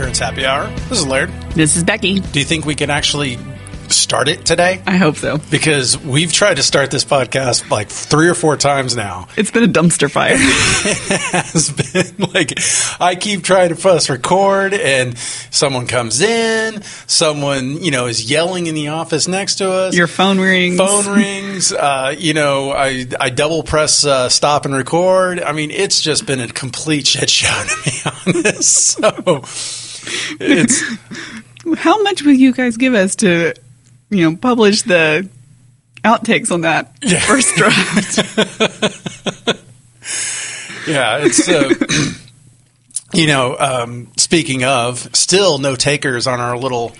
Insurance Happy Hour. This is Laird. This is Becky. Do you think we can actually start it today? I hope so. Because we've tried to start this podcast like three or four times now. It's been a dumpster fire. it has been like I keep trying to press record and someone comes in, someone, you know, is yelling in the office next to us. Your phone rings. Phone rings. Uh, you know, I, I double press uh, stop and record. I mean, it's just been a complete shit show to be honest. So it's How much will you guys give us to, you know, publish the outtakes on that first draft? Yeah, it's uh, you know. Um, speaking of, still no takers on our little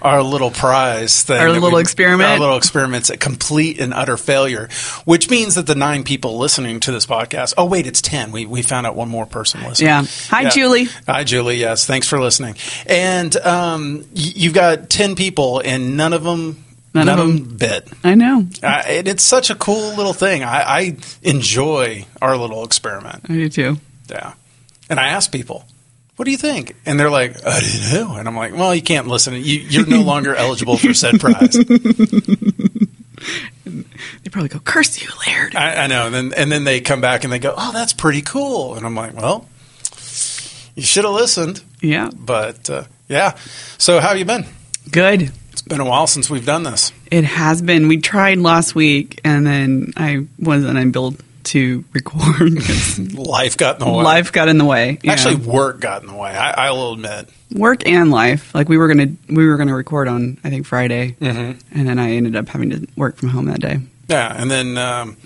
our little prize thing, Our little we- experiment? Our little experiments a complete and utter failure, which means that the nine people listening to this podcast. Oh wait, it's ten. We we found out one more person listening. Yeah. Hi, Julie. Hi, Julie. Yes, thanks for listening. And um, y- you've got ten people, and none of them. None of them bit. I know. Uh, and it's such a cool little thing. I, I enjoy our little experiment. I do too. Yeah. And I ask people, what do you think? And they're like, I don't know. And I'm like, well, you can't listen. You, you're no longer eligible for said prize. They probably go, curse you, Laird. I, I know. And then, and then they come back and they go, oh, that's pretty cool. And I'm like, well, you should have listened. Yeah. But uh, yeah. So how have you been? Good. It's been a while since we've done this. It has been. We tried last week and then I wasn't able to record Life got in the way. life got in the way. Actually, know. work got in the way. I, I will admit. work and life. Like we were gonna we were gonna record on I think Friday, Mm-hmm. and then I ended up having to work from home that day. Yeah, and then um,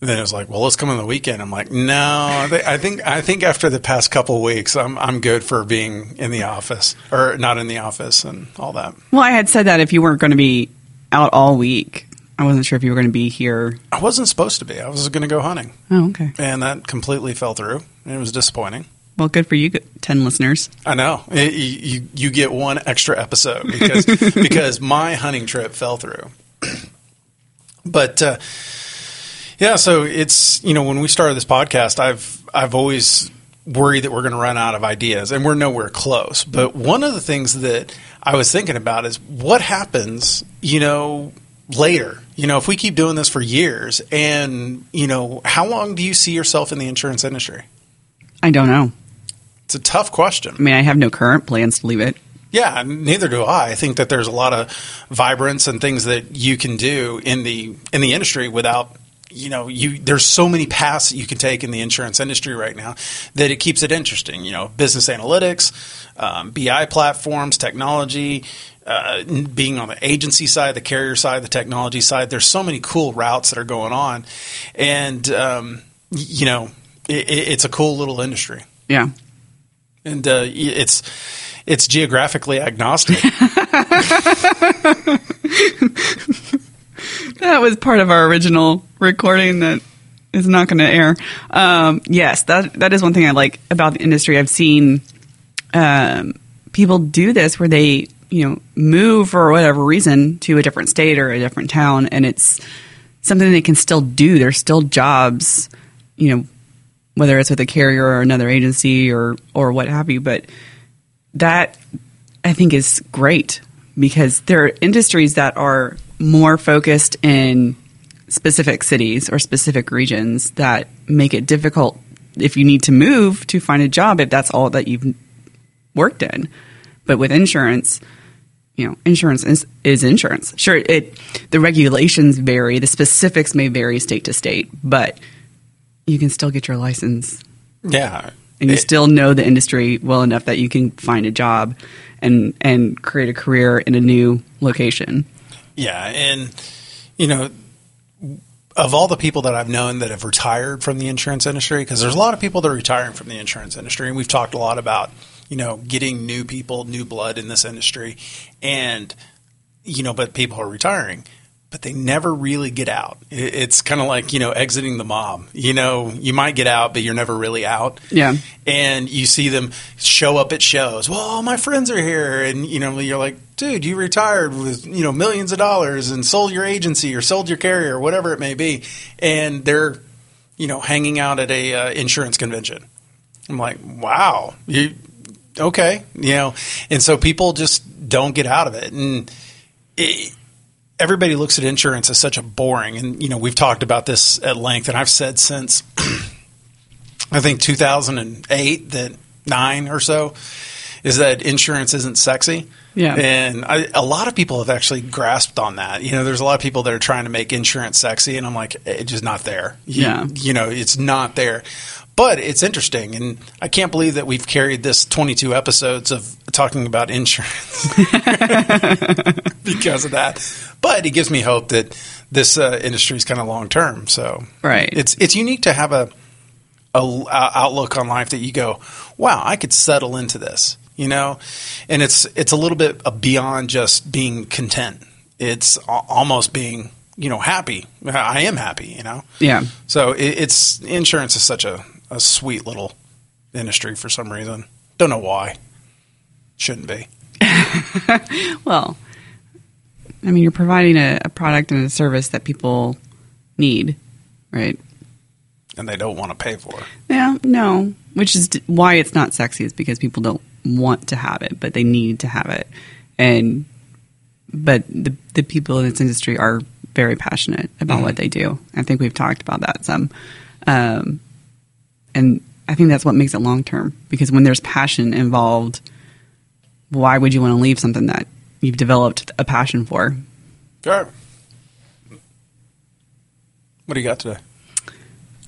and then it was like, well, let's come on the weekend. I'm like, no, I I think I think after the past couple of weeks, I'm I'm good for being in the office or not in the office and all that. Well, I had said that if you weren't going to be out all week, I wasn't sure if you were going to be here. I wasn't supposed to be. I was going to go hunting, Oh, okay. and that completely fell through. It was disappointing. Well, good for you, ten listeners. I know It- you, you get one extra episode because because my hunting trip fell through. but uh, yeah, so it's you know when we started this podcast, I've I've always worried that we're going to run out of ideas, and we're nowhere close. But one of the things that I was thinking about is what happens, you know, later. You know, if we keep doing this for years, and you know, how long do you see yourself in the insurance industry? I don't know. It's a tough question. I mean, I have no current plans to leave it. Yeah, neither do I. I think that there's a lot of vibrance and things that you can do in the in the industry without you know you there's so many paths that you can take in the insurance industry right now that it keeps it interesting. You know, business analytics, um, BI platforms, technology. Uh, being on the agency side, the carrier side, the technology side, there's so many cool routes that are going on, and um, you know, it, it's a cool little industry Yeah. and uh, it's it's geographically agnostic. That was part of our original recording that is not going to air. Um, yes, that that is one thing I like about the industry. I've seen um, people do this where they, you know, move for whatever reason to a different state or a different town, and it's something they can still do. There's still jobs, you know, whether it's with a carrier or another agency or or what have you. But that I think is great because there are industries that are more focused in specific cities or specific regions that make it difficult if you need to move to find a job if that's all that you've worked in. But with insurance, you know, insurance is, is insurance. Sure, it the regulations vary, the specifics may vary state to state, but you can still get your license yeah, and you It- still know the industry well enough that you can find a job and and create a career in a new location. Yeah, and you know, of all the people that I've known that have retired from the insurance industry, because there's a lot of people that are retiring from the insurance industry, and we've talked a lot about you know getting new people, new blood in this industry, and you know, but people are retiring. But they never really get out. It's kind of like you know exiting the mob. You know, you might get out, but you're never really out. Yeah. and you see them show up at shows. Well, all my friends are here, and you know you're like, dude, you retired with you know millions of dollars and sold your agency or sold your carrier, or whatever it may be, and they're you know hanging out at a uh, insurance convention. I'm like, wow, you okay, you know, and so people just don't get out of it, and it, everybody looks at insurance as such a boring, and you know, we've talked about this at length, and I've said since I think 2008 that nine or so is that insurance isn't sexy. Yeah. And I, a lot of people have actually grasped on that. You know, there's a lot of people that are trying to make insurance sexy, and I'm like, eh, it's just not there. You, Yeah. You know, it's not there. But it's interesting, and I can't believe that we've carried this 22 episodes of talking about insurance because of that. But it gives me hope that this uh, industry is kind of long term. So Right. it's it's unique to have a, a outlook on life that you go, wow, I could settle into this, you know, and it's it's a little bit beyond just being content. It's a- almost being you know happy. I am happy, you know. Yeah. So it, it's insurance is such a, a sweet little industry for some reason. Don't know why. Shouldn't be. Well, I mean, you're providing a, a product and a service that people need, right? And they don't want to pay for it. Yeah, no. Which is d- why it's not sexy is because people don't want to have it, but they need to have it. And but the the people in this industry are very passionate about what they do. I think we've talked about that some. Um, and I think that's what makes it long term because when there's passion involved, why would you want to leave something that you've developed a passion for? Sure. What do you got today?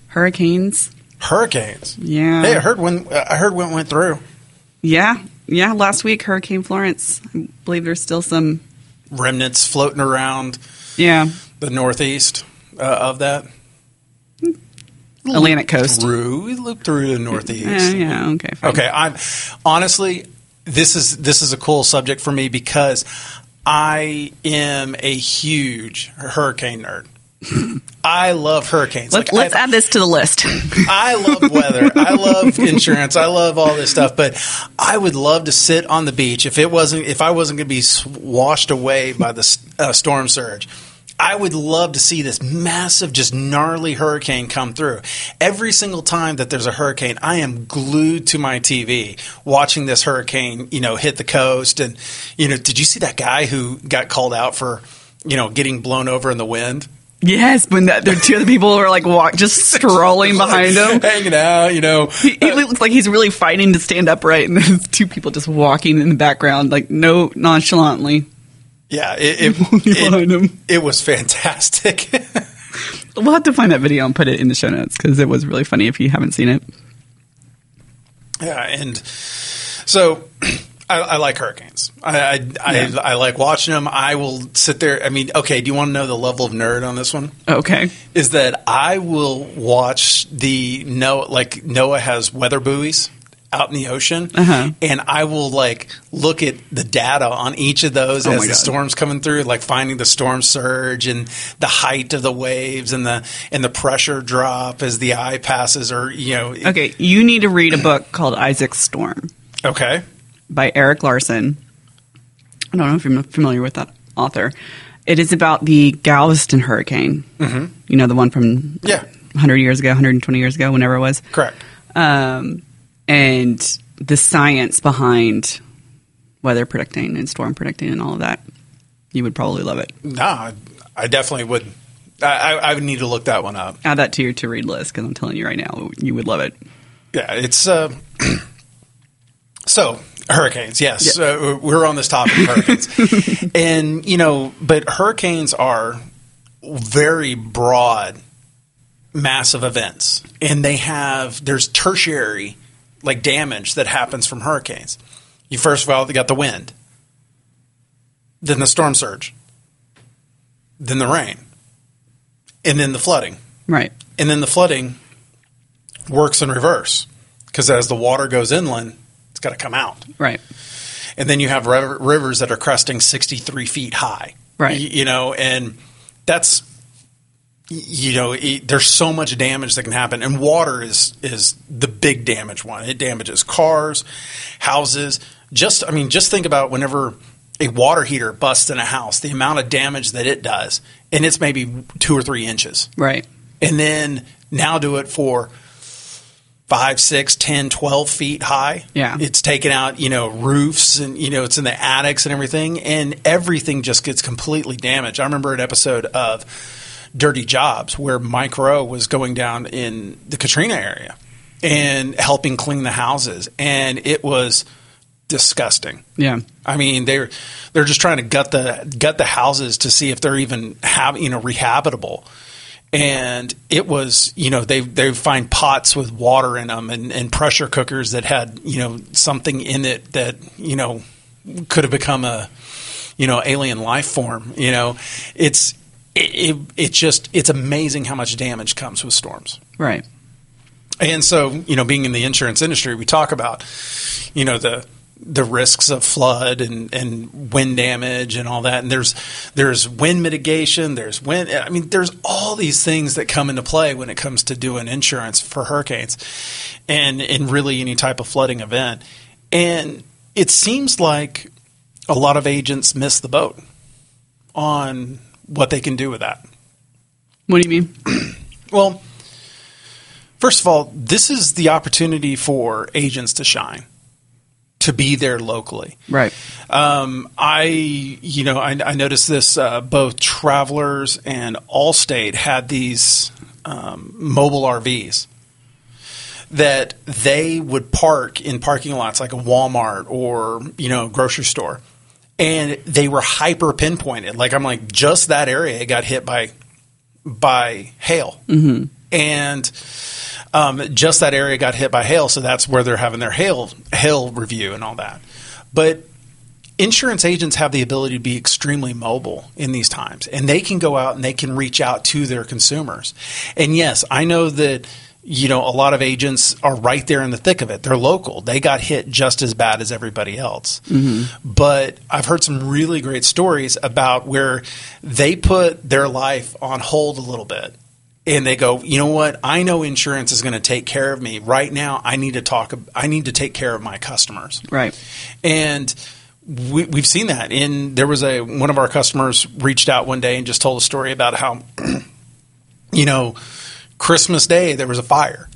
Hurricanes, Hurricanes. yeah, Hey, I heard when I heard when it went through. yeah, yeah. Last week, Hurricane Florence. I believe there's still some remnants floating around Yeah. the northeast uh, of that. Atlantic coast. Through, we looped through the northeast. Yeah, yeah, okay. Fine. Okay, I'm honestly this is this is a cool subject for me because I am a huge hurricane nerd. I love hurricanes. Let's, Like, let's I- add this to the list. I love weather. I love insurance. I love all this stuff. But I would love to sit on the beach if it wasn't if I wasn't going to be washed away by the uh, storm surge. I would love to see this massive, just gnarly hurricane come through. Every single time that there's a hurricane, I am glued to my TV watching this hurricane, you know, hit the coast. And, you know, did you see that guy who got called out for, you know, getting blown over in the wind? yes, when that, there are two other people are like walk, just strolling behind him. hanging out, you know. He, he looks like he's really fighting to stand upright, and there's two people just walking in the background, like no nonchalantly. Yeah, it it, it, it was fantastic. We'll have to find that video and put it in the show notes because it was really funny if you haven't seen it. yeah, and so I, I like hurricanes. I I, Yeah. I I like watching them. I will sit there. I mean, okay. Do you want to know the level of nerd on this one? Okay. Is that I will watch the NOAA like NOAA has weather buoys out in the ocean, Uh-huh. and I will like look at the data on each of those Oh as the God. storms coming through, like finding the storm surge and the height of the waves and the and the pressure drop as the eye passes, or you know, Okay, you need to read a book called Isaac's Storm okay. by Erik Larson. I don't know if you're familiar with that author. It is about the Galveston hurricane. Mm-hmm. You know, the one from Yeah. 100 years ago, 120 years ago, whenever it was. Correct. um, and the science behind weather predicting and storm predicting and all of that. You would probably love it. No, I, definitely would. I, I, I would need to look that one up. Add that to your to read list because I'm telling you right now, you would love it. Yeah, it's uh, so hurricanes. Yes, Yeah. uh, we're on this topic of hurricanes, and you know, but hurricanes are very broad, massive events, and they have there's tertiary like damage that happens from hurricanes. You first of all you got the wind, then the storm surge, then the rain, and then the flooding Right. and then the flooding works in reverse because as the water goes inland, it's got to come out. Right. And then you have rivers that are cresting 63 feet high. Right. You know, and that's, you know, it, there's so much damage that can happen. And water is, is the big damage one. It damages cars, houses. Just, I mean, just think about whenever a water heater busts in a house, the amount of damage that it does. And it's maybe two or three inches Right. and then now do it for five, six, 10, 12 feet high. Yeah. It's taken out, you know, roofs and, you know, it's in the attics and everything. And everything just gets completely damaged. I remember an episode of Dirty Jobs where Mike Rowe was going down in the Katrina area and helping clean the houses. And it was disgusting. Yeah. I mean, they're they're just trying to gut the gut the houses to see if they're even have you know rehabitable. And it was, you know, they they find pots with water in them and, and pressure cookers that had, you know, something in it that, you know, could have become a, you know, alien life form. You know, it's it, it, it just it's amazing how much damage comes with storms. Right. And so, you know, being in the insurance industry, we talk about, you know, the the risks of flood and, and wind damage and all that. And there's there's wind mitigation. There's wind. I mean, there's all these things that come into play when it comes to doing insurance for hurricanes, and in really any type of flooding event. And it seems like a lot of agents miss the boat on what they can do with that. What do you mean? Well, first of all, this is the opportunity for agents to shine, to be there locally. Right. Um, I, you know, I, I noticed this. Uh, both Travelers and Allstate had these um, mobile RVs that they would park in parking lots like a Walmart or you know grocery store, and they were hyper pinpointed. Like I'm like, just that area got hit by by hail, mm-hmm. and um, just that area got hit by hail, so that's where they're having their hail hail review and all that. But insurance agents have the ability to be extremely mobile in these times, and they can go out and they can reach out to their consumers. And yes, I know that you know a lot of agents are right there in the thick of it. They're local; they got hit just as bad as everybody else. Mm-hmm. But I've heard some really great stories about where they put their life on hold a little bit. And they go, you know what? I know insurance is going to take care of me right now. I need to talk. I need to take care of my customers Right. and we, we've seen that. In there was a one of our customers reached out one day and just told a story about how, you know, Christmas Day there was a fire,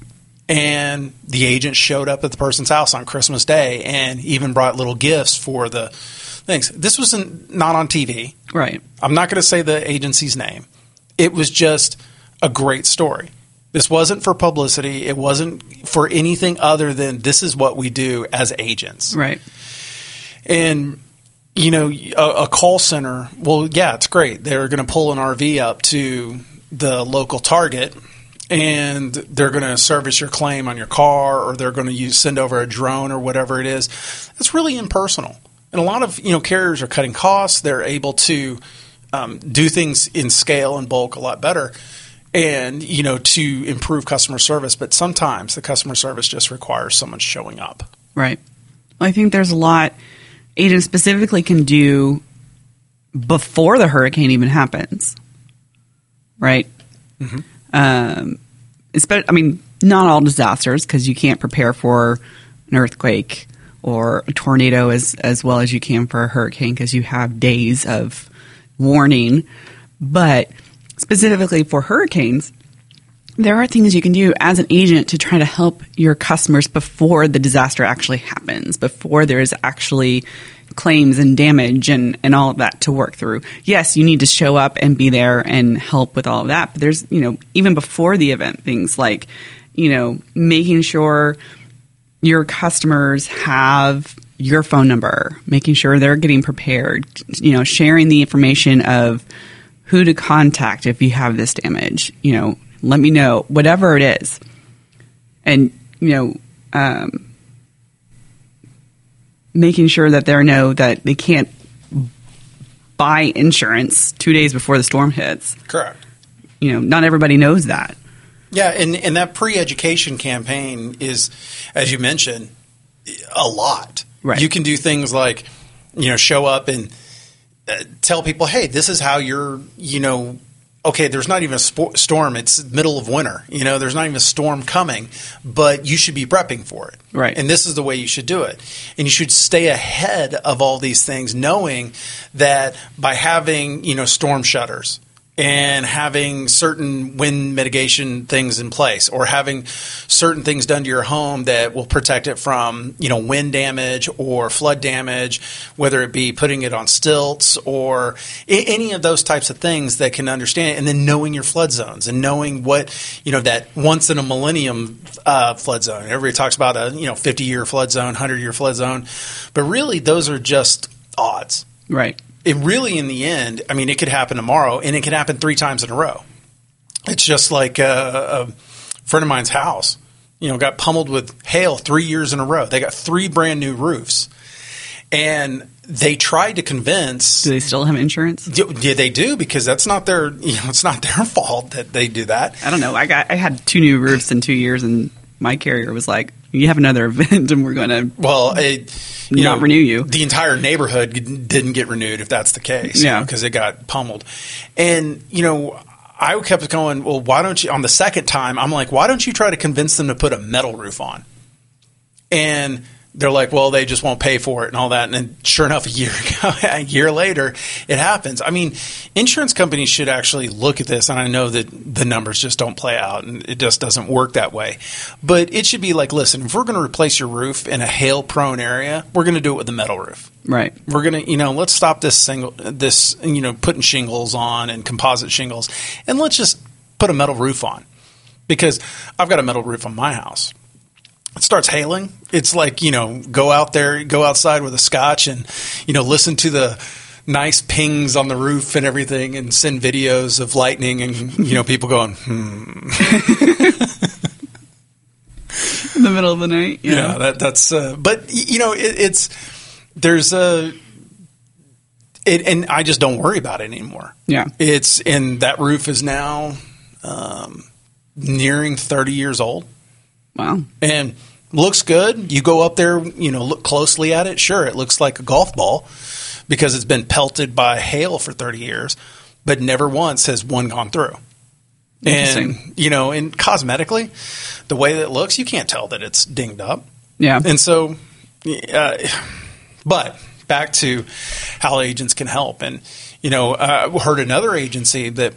and the agent showed up at the person's house on Christmas Day and even brought little gifts for the things. This was not on TV. Right. I'm not going to say the agency's name. It was just a great story. This wasn't for publicity. It wasn't for anything other than this is what we do as agents. Right. And you know, a, a call center. Well, yeah, it's great. They're going to pull an RV up to the local Target, and they're going to service your claim on your car, or they're going to send over a drone or whatever it is. That's really impersonal. And a lot of you know carriers are cutting costs. They're able to um, do things in scale and bulk a lot better. And you know to improve customer service, but sometimes the customer service just requires someone showing up. Right. Well, I think there's a lot agents specifically can do before the hurricane even happens. Right. Um, I mean, not all disasters because you can't prepare for an earthquake or a tornado as as well as you can for a hurricane because you have days of warning. But specifically for hurricanes, there are things you can do as an agent to try to help your customers before the disaster actually happens, before there is actually claims and damage and, and all of that to work through. Yes, you need to show up and be there and help with all of that. But there's, you know, even before the event, things like, you know, making sure your customers have your phone number, making sure they're getting prepared, you know, sharing the information of who to contact if you have this damage, you know, let me know, whatever it is. And, you know, um, making sure that they know that they can't buy insurance two days before the storm hits. Correct. You know, not everybody knows that. Yeah, and, and that pre-education campaign is, as you mentioned, a lot. Right. You can do things like, you know, show up and uh, tell people, hey, this is how you're, you know, okay, there's not even a spo- storm. It's middle of winter. You know, there's not even a storm coming, but you should be prepping for it. Right. And this is the way you should do it. And you should stay ahead of all these things, knowing that by having, you know, storm shutters and having certain wind mitigation things in place or having certain things done to your home that will protect it from you know wind damage or flood damage whether it be putting it on stilts or any of those types of things that can understand and then knowing your flood zones and knowing what you know that once in a millennium uh, flood zone. Everybody talks about a you know 50 year flood zone 100 year flood zone but really those are just odds. Right. It really in the end i mean it could happen tomorrow and it could happen three times in a row it's just like uh, a, a friend of mine's house you know got pummeled with hail three years in a row they got three brand new roofs and they tried to convince Do they still have insurance? yeah they do because that's not their you know it's not their fault that they do that I don't know. I got I had two new roofs in two years, and my carrier was like, "You have another event, and we're going to." Well, it, you Not know, renew you. The entire neighborhood didn't get renewed if that's the case. Yeah. because it got pummeled. And you know, I kept going. Well, why don't you? On the second time, I'm like, why don't you try to convince them to put a metal roof on? And they're like, well, they just won't pay for it and all that. And then, sure enough, a year ago, a year later, it happens. I mean, insurance companies should actually look at this. And I know that the numbers just don't play out, and it just doesn't work that way. But it should be like, listen, if we're going to replace your roof in a hail-prone area, we're going to do it with a metal roof Right. we're gonna you know let's stop this single this you know putting shingles on and composite shingles and let's just put a metal roof on because i've got a metal roof on my house starts hailing it's like you know go out there go outside with a scotch and you know listen to the nice pings on the roof and everything and send videos of lightning and you know people going hmm In the middle of the night. yeah, that that's uh, but you know it, it's there's a it, and I just don't worry about it anymore. Yeah. It's and that roof is now um, nearing 30 years old Wow. and looks good. You go up there, you know, look closely at it. Sure, it looks like a golf ball because it's been pelted by hail for 30 years, but never once has one gone through. And you know, and cosmetically, the way that it looks, you can't tell that it's dinged up. Yeah. And so, uh, but back to how agents can help. And, you know, uh, I heard another agency that,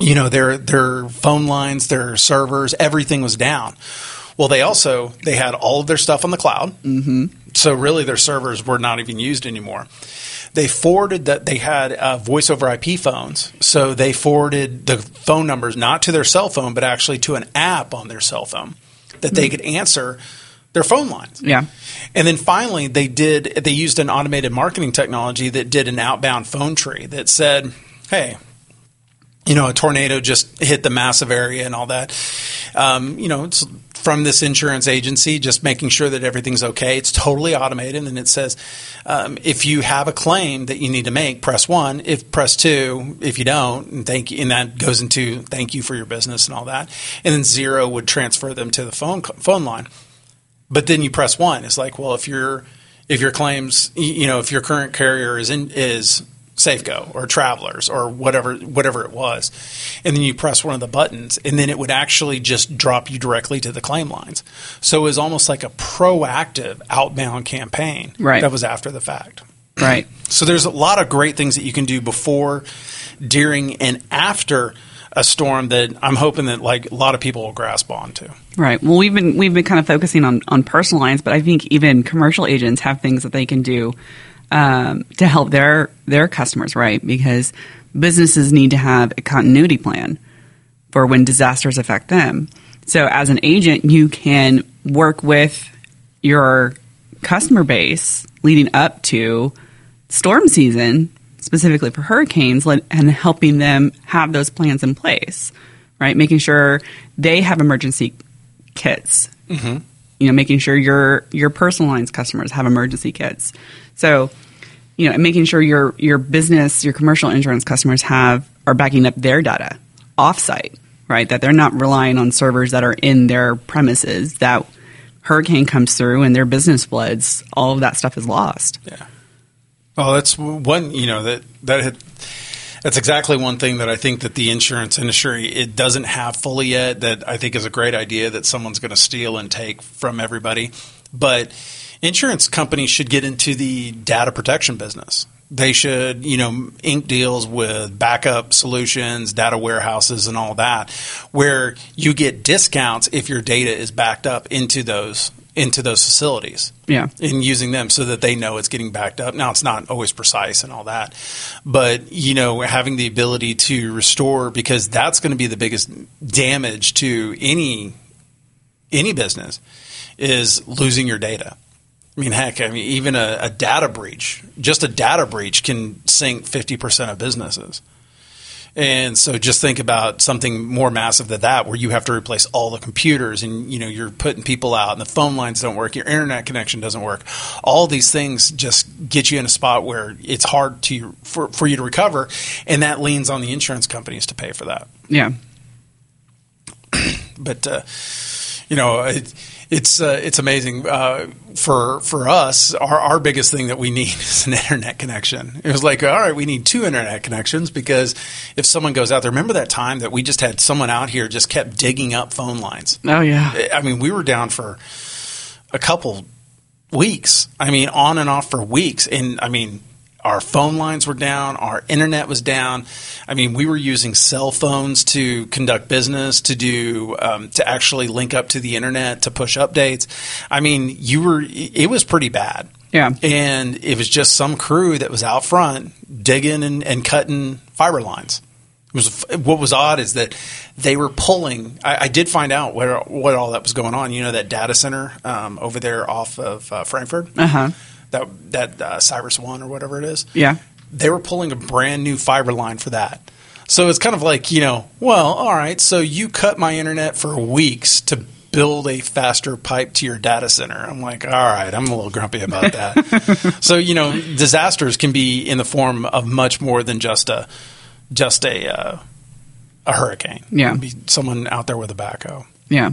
you know, their, their phone lines, their servers, everything was down. Well, they also, they had all of their stuff on the cloud. Mm-hmm. So really their servers were not even used anymore. They forwarded that they had uh, voice over IP phones. So they forwarded the phone numbers not to their cell phone, but actually to an app on their cell phone that they could answer their phone lines. yeah. And then finally, they did. They used an automated marketing technology that did an outbound phone tree that said, "Hey, you know, a tornado just hit the massive area and all that. Um, you know, it's from this insurance agency, just making sure that everything's okay. It's totally automated, and it says um, if you have a claim that you need to make, press one. If press two, if you don't, and thank you, and that goes into thank you for your business and all that. And then zero would transfer them to the phone phone line. But then you press one. It's like, well, if your if your claims, you know, if your current carrier is in is Safeco or Travelers or whatever whatever it was, and then you press one of the buttons, and then it would actually just drop you directly to the claim lines. So it was almost like a proactive outbound campaign Right. that was after the fact. Right. So there's a lot of great things that you can do before, during, and after a storm that I'm hoping that like a lot of people will grasp onto. Right. Well, we've been we've been kind of focusing on on personal lines, but I think even commercial agents have things that they can do um, to help their their customers, right? Because businesses need to have a continuity plan for when disasters affect them. So, as an agent, you can work with your customer base leading up to storm season, specifically for hurricanes, and helping them have those plans in place, right? Making sure they have emergency kits. Mm-hmm. You know, making sure your your personal lines customers have emergency kits. So, you know, making sure your your business, your commercial insurance customers have are backing up their data offsite, right? That they're not relying on servers that are in their premises. That hurricane comes through and their business floods, all of that stuff is lost. Yeah. Well, that's one. You know that that had, that's exactly one thing that I think that the insurance industry it doesn't have fully yet. That I think is a great idea that someone's going to steal and take from everybody. But insurance companies should get into the data protection business. They should, you know, ink deals with backup solutions, data warehouses, and all that, where you get discounts if your data is backed up into those into those facilities. Yeah. And using them so that they know it's getting backed up. Now it's not always precise and all that. But, you know, having the ability to restore because that's going to be the biggest damage to any any business is losing your data. I mean, heck, I mean, even a, a data breach, just a data breach can sink 50% of businesses. And so just think about something more massive than that where you have to replace all the computers and you know you're putting people out and the phone lines don't work, your internet connection doesn't work. All these things just get you in a spot where it's hard to for, for you to recover and that leans on the insurance companies to pay for that. Yeah. But uh, you know, it, it's uh, it's amazing uh, for for us. Our our biggest thing that we need is an internet connection. It was like, all right, we need two internet connections because if someone goes out there, remember that time that we just had someone out here just kept digging up phone lines. Oh yeah. I mean, we were down for a couple weeks. I mean, on and off for weeks, and I mean, our phone lines were down, our internet was down. I mean, we were using cell phones to conduct business, to do, um, to actually link up to the internet, to push updates. I mean, you were, it was pretty bad. Yeah. And it was just some crew that was out front digging and, and cutting fiber lines. It was what was odd is that they were pulling. I, I did find out where what all that was going on. You know that data center um, over there off of uh, Frankfurt Uh huh. That that uh, CyrusOne or whatever it is. Yeah. They were pulling a brand new fiber line for that. So it's kind of like you know, well, all right. So you cut my internet for weeks to build a faster pipe to your data center. I'm like, all right, I'm a little grumpy about that. so you know, disasters can be in the form of much more than just a just a uh, a hurricane. Yeah. Be someone out there with a backhoe Yeah.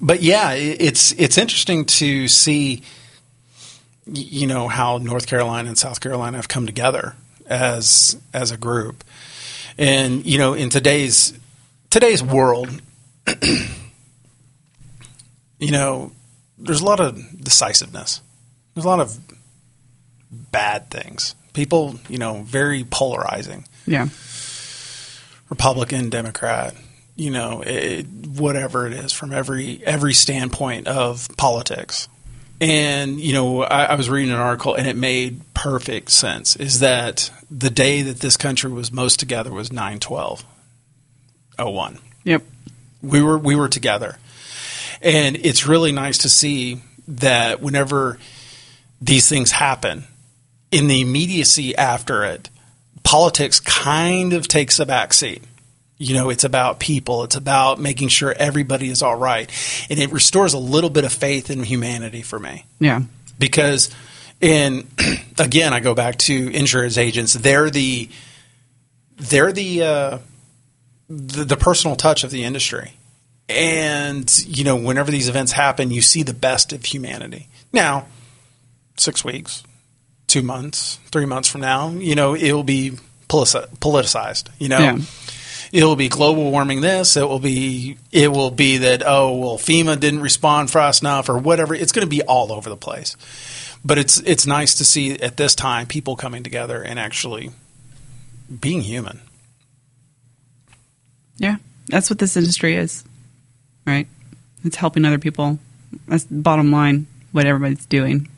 but yeah, it's it's interesting to see, you know, how North Carolina and South Carolina have come together as as a group, and you know, in today's today's world, you know, there's a lot of decisiveness. There's a lot of bad things. People, you know, very polarizing. Yeah. Republican, Democrat, you know, it, whatever it is from every every standpoint of politics. And you know, I, I was reading an article, and it made perfect sense. Is that the day that this country was most together was nine twelve oh one. Yep. We were we were together, and it's really nice to see that whenever these things happen, in the immediacy after it, politics kind of takes a back seat. You know, it's about people. It's about making sure everybody is all right, and it restores a little bit of faith in humanity for me Yeah. because and again I go back to insurance agents they're the they're the uh, the, the personal touch of the industry and you know whenever these events happen you see the best of humanity now six weeks two months three months from now you know it'll be politicized you know Yeah. It will be global warming this it will be it will be that oh well FEMA didn't respond fast enough or whatever it's going to be all over the place but it's it's nice to see at this time people coming together and actually being human Yeah. That's what this industry is. Right? It's helping other people. That's the bottom line, what everybody's doing.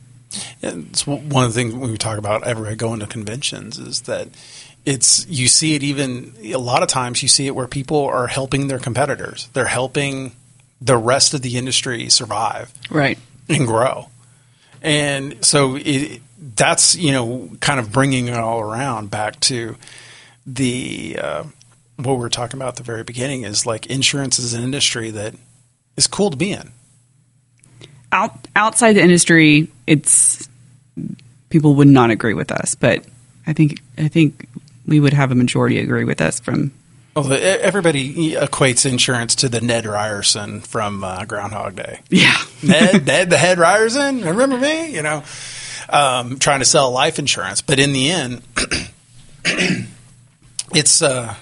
It's one of the things when we talk about everybody going to conventions is that it's you see it even a lot of times you see it where people are helping their competitors they're helping the rest of the industry survive Right. and grow. And so it, that's you know kind of bringing it all around back to the uh, what we were talking about at the very beginning is like insurance is an industry that is cool to be in. Out, outside the industry, it's people would not agree with us, but I think I think we would have a majority agree with us from Well, e, everybody equates insurance to the Ned Ryerson from uh, Groundhog Day. yeah Ned, Ned the head Ryerson, remember me? You know, um, trying to sell life insurance, but in the end, it's uh,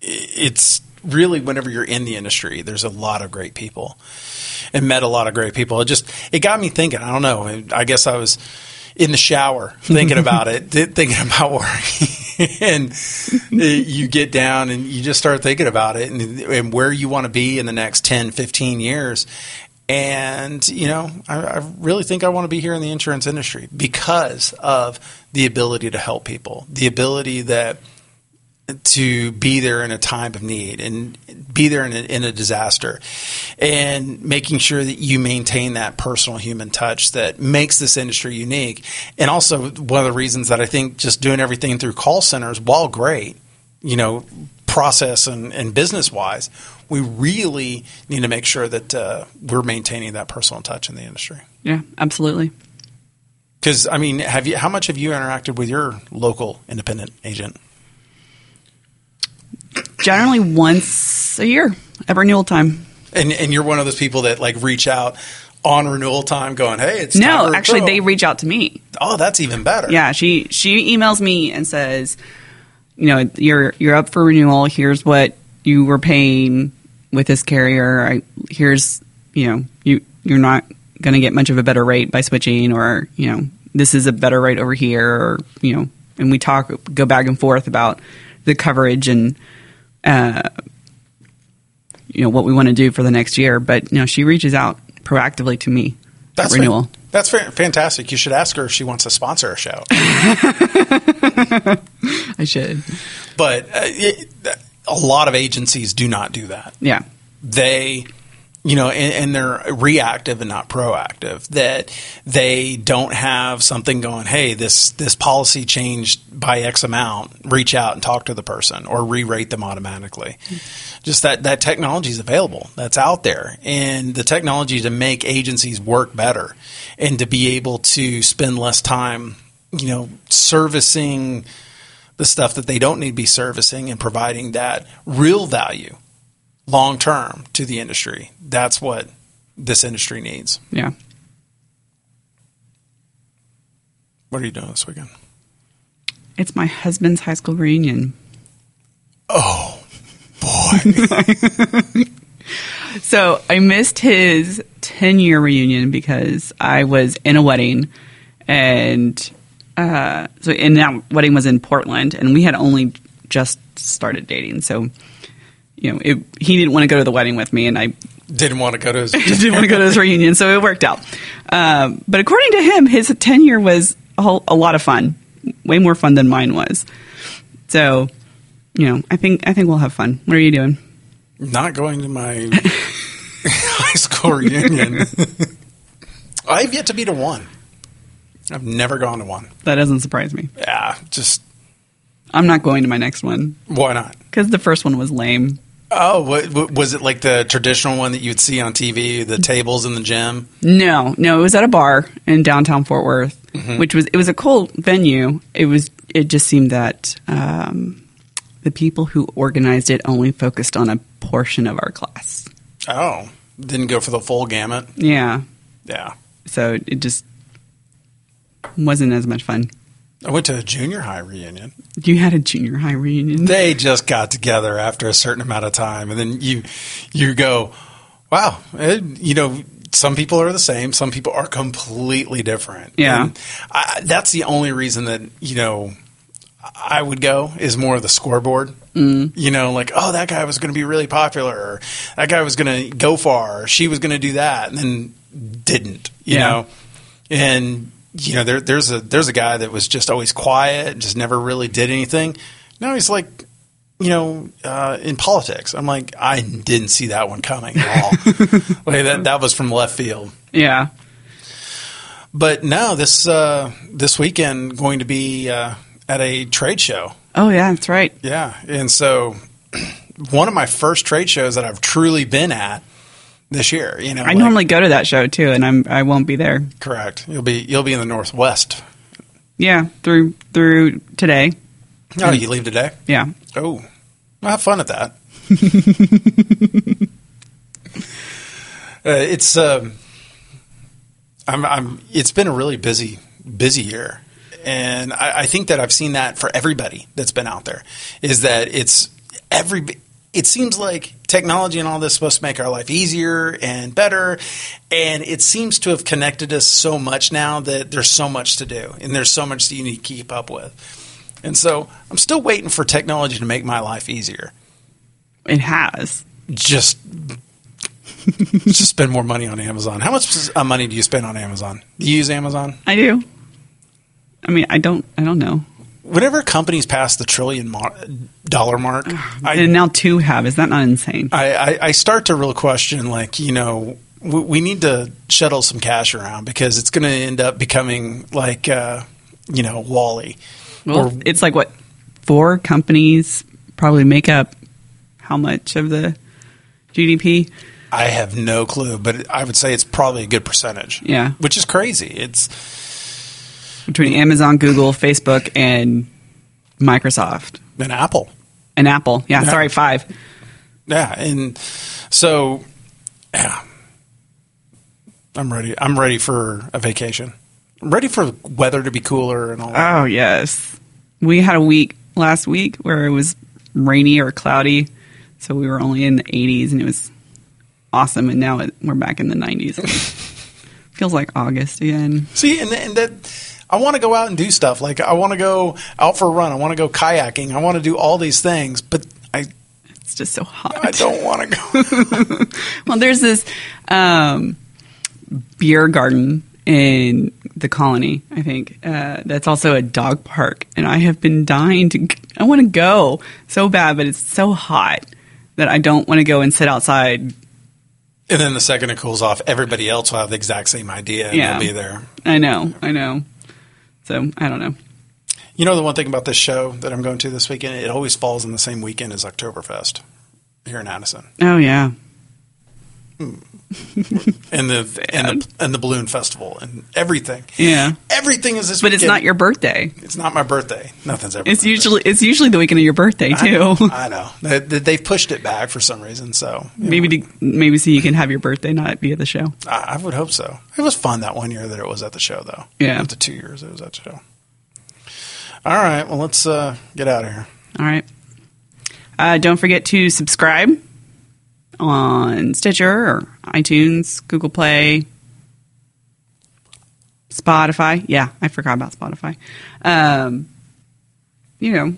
it's really whenever you're in the industry, there's a lot of great people, and met a lot of great people. It just it got me thinking. I don't know. I guess I was in the shower thinking about it, thinking about work, and uh, you get down and you just start thinking about it and, and where you want to be in the next 10, 15 years. And, you know, I, I really think I want to be here in the insurance industry because of the ability to help people, the ability that to be there in a time of need and be there in a, in a, disaster and making sure that you maintain that personal human touch that makes this industry unique. And also, one of the reasons that I think just doing everything through call centers, while great, you know, process and, and business wise, we really need to make sure that uh, we're maintaining that personal touch in the industry. Yeah, absolutely. Because I mean, have you? How much have you interacted with your local independent agent? Generally, once a year at renewal time. And and you're one of those people that like reach out on renewal time, going, "Hey, it's no." Actually, they reach out to me. Oh, that's even better. Yeah, she she emails me and says, "You know, you're you're up for renewal. Here's what you were paying with this carrier. I, here's you know you you're not going to get much of a better rate by switching, or you know this is a better rate over here, or you know." And we talk, go back and forth about the coverage and uh, you know what we want to do for the next year. But you know, she reaches out proactively to me that's renewal. Fa- that's fantastic. You should ask her if she wants to sponsor a show. I should, but uh, it, a lot of agencies do not do that. Yeah, they you know, and, and, they're reactive and not proactive. That they don't have something going. Hey, this this policy changed by X amount. Reach out and talk to the person, or re-rate them automatically. Mm-hmm. Just that that technology is available. That's out there, and the technology to make agencies work better, and to be able to spend less time, you know, servicing the stuff that they don't need to be servicing and providing that real value long term to the industry. That's what this industry needs. Yeah. What are you doing this weekend? It's my husband's high school reunion. Oh, boy. so I missed his 10 year reunion because I was in a wedding. And uh, so, and that wedding was in Portland, and we had only just started dating. So you know, it, he didn't want to go to the wedding with me, and I didn't want to go to his didn't want to go to his reunion, so it worked out. Um, but according to him, his tenure was a, whole, a lot of fun, way more fun than mine was. So, you know, I think I think we'll have fun. What are you doing? Not going to my high school reunion. I've yet to be to one. I've never gone to one. That doesn't surprise me. Yeah, just I'm not going to my next one. Why not? Because the first one was lame. Oh, what, was it like the traditional one that you'd see on TV, the tables in the gym? No, no, it was at a bar in downtown Fort Worth, mm-hmm. which was it was a cool venue. It was it just seemed that um, the people who organized it only focused on a portion of our class. Oh, didn't go for the full gamut. Yeah, yeah. So it just wasn't as much fun. I went to a junior high reunion. You had a junior high reunion. They just got together after a certain amount of time, and then you you go, wow, it, you know. Some people are the same. Some people are completely different. Yeah, I, that's the only reason that you know I would go is more of the scoreboard. Mm. You know, like oh, that guy was going to be really popular, or that guy was going to go far, or she was going to do that, and then didn't. You yeah. know, and you know, there, there's a there's a guy that was just always quiet, just never really did anything. Now he's like, you know, uh, in politics. I'm like, I didn't see that one coming at all. like that that was from left field. Yeah. But now this uh, this weekend going to be uh, at a trade show. Oh yeah, that's right. Yeah, and so one of my first trade shows that I've truly been at this year. You know, I like, normally go to that show too, and I'm I won't be there. Correct. You'll be you'll be in the Northwest. Yeah, through through today. Oh, you leave today? Yeah. Oh, well, have fun at that. uh, it's um, I'm I'm. It's been a really busy busy year, and I, I think that I've seen that for everybody that's been out there is that it's every it seems like technology and all this is supposed to make our life easier and better. And it seems to have connected us so much now that there's so much to do and there's so much that you need to keep up with. And so I'm still waiting for technology to make my life easier. It has. Just just spend more money on Amazon. How much uh, money do you spend on Amazon? Do you use Amazon? I do. I mean, I don't. I don't know. Whenever companies pass the trillion mar- dollar mark, I, and now two have. Is that not insane? I, I, I start to real question, like you know, we, we need to shuttle some cash around because it's going to end up becoming like uh, you know WALL-E. Well, it's like what four companies probably make up how much of the GDP? I have no clue, but I would say it's probably a good percentage. Yeah. which is crazy. It's between Amazon, Google, Facebook, and Microsoft And Apple. and Apple. Yeah, Yeah. sorry, five. Yeah, and so yeah, I'm ready. I'm ready for a vacation. I'm ready for the weather to be cooler and all. that. Oh yes, we had a week last week where it was rainy or cloudy, so we were only in the 80s, and it was awesome. And now it, we're back in the 90s. Feels like August again. See, and, and that I want to go out and do stuff. Like I want to go out for a run. I want to go kayaking. I want to do all these things, but I It's just so hot. I don't want to go. Well, there's this um, beer garden in the colony, I think. Uh, that's also a dog park, and I have been dying to. I want to go so bad, but it's so hot that I don't want to go and sit outside. and then the second it cools off, everybody else will have the exact same idea and Yeah. they'll be there. I know, I know. So I don't know. You know the one thing about this show that I'm going to this weekend, it always falls in the same weekend as Oktoberfest here in Addison, Oh yeah, hmm. and the and the and the balloon festival and everything. yeah. Everything is this, But it's not your birthday. It's not my birthday. Nothing's ever. It's usually it's usually the weekend of your birthday birthday. too. I know. I know. They, they've pushed it back for some reason. So maybe to, maybe so you can have your birthday not be at the show. I, I would hope so. It was fun that one year that it was at the show, though. Yeah. after two years it was at the show. All right. Well, let's uh, get out of here. All right. Uh, don't forget to subscribe on Stitcher or iTunes, Google Play, Spotify. Yeah, I forgot about Spotify. Um, you know,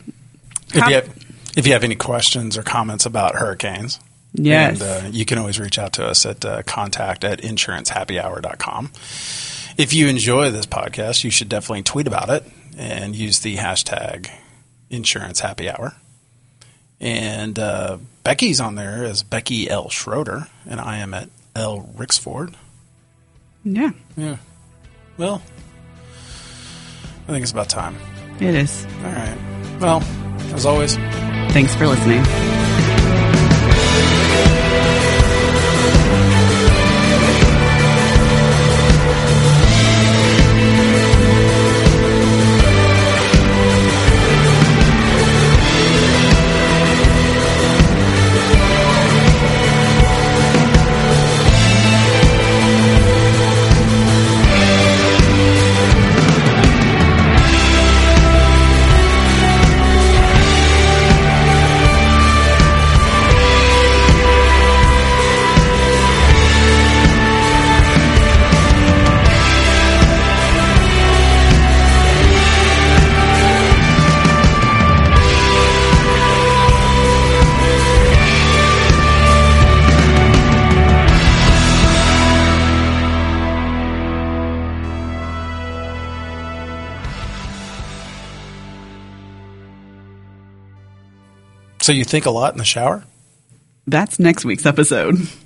If you have if you have any questions or comments about hurricanes, Yes. and, uh, you can always reach out to us at uh, contact at insurancehappyhour.com. If you enjoy this podcast, you should definitely tweet about it and use the hashtag insurance happy hour. And uh, Becky's on there as Becky L. Schroeder, and I am at L. Rixford. yeah, Yeah. Well, I think it's about time. it is. All right. Well, as always, Thanks for listening. So you think a lot in the shower? That's next week's episode.